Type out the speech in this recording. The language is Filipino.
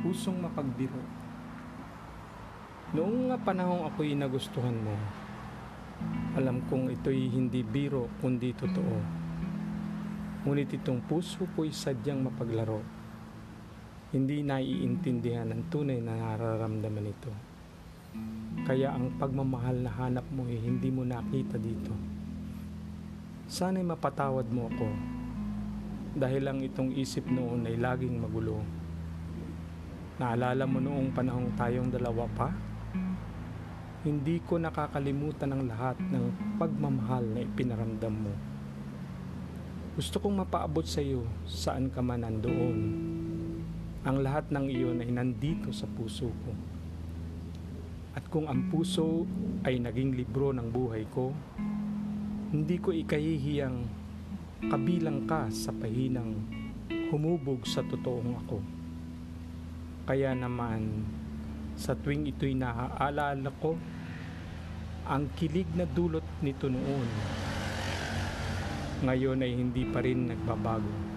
pusong mapagbiro. Noong nga panahong ako'y nagustuhan mo, alam kong ito'y hindi biro kundi totoo. Ngunit itong puso ko'y sadyang mapaglaro. Hindi naiintindihan ang tunay na nararamdaman ito. Kaya ang pagmamahal na hanap mo ay hindi mo nakita dito. Sana'y mapatawad mo ako dahil ang itong isip noon ay laging magulo. Naalala mo noong panahong tayong dalawa pa? Hindi ko nakakalimutan ang lahat ng pagmamahal na ipinaramdam mo. Gusto kong mapaabot sa iyo saan ka man nandoon. Ang lahat ng iyon ay nandito sa puso ko. At kung ang puso ay naging libro ng buhay ko, hindi ko ikahihiyang kabilang ka sa pahinang humubog sa totoong ako. Kaya naman, sa tuwing ito'y naaalala ko, ang kilig na dulot nito noon, ngayon ay hindi pa rin nagbabago.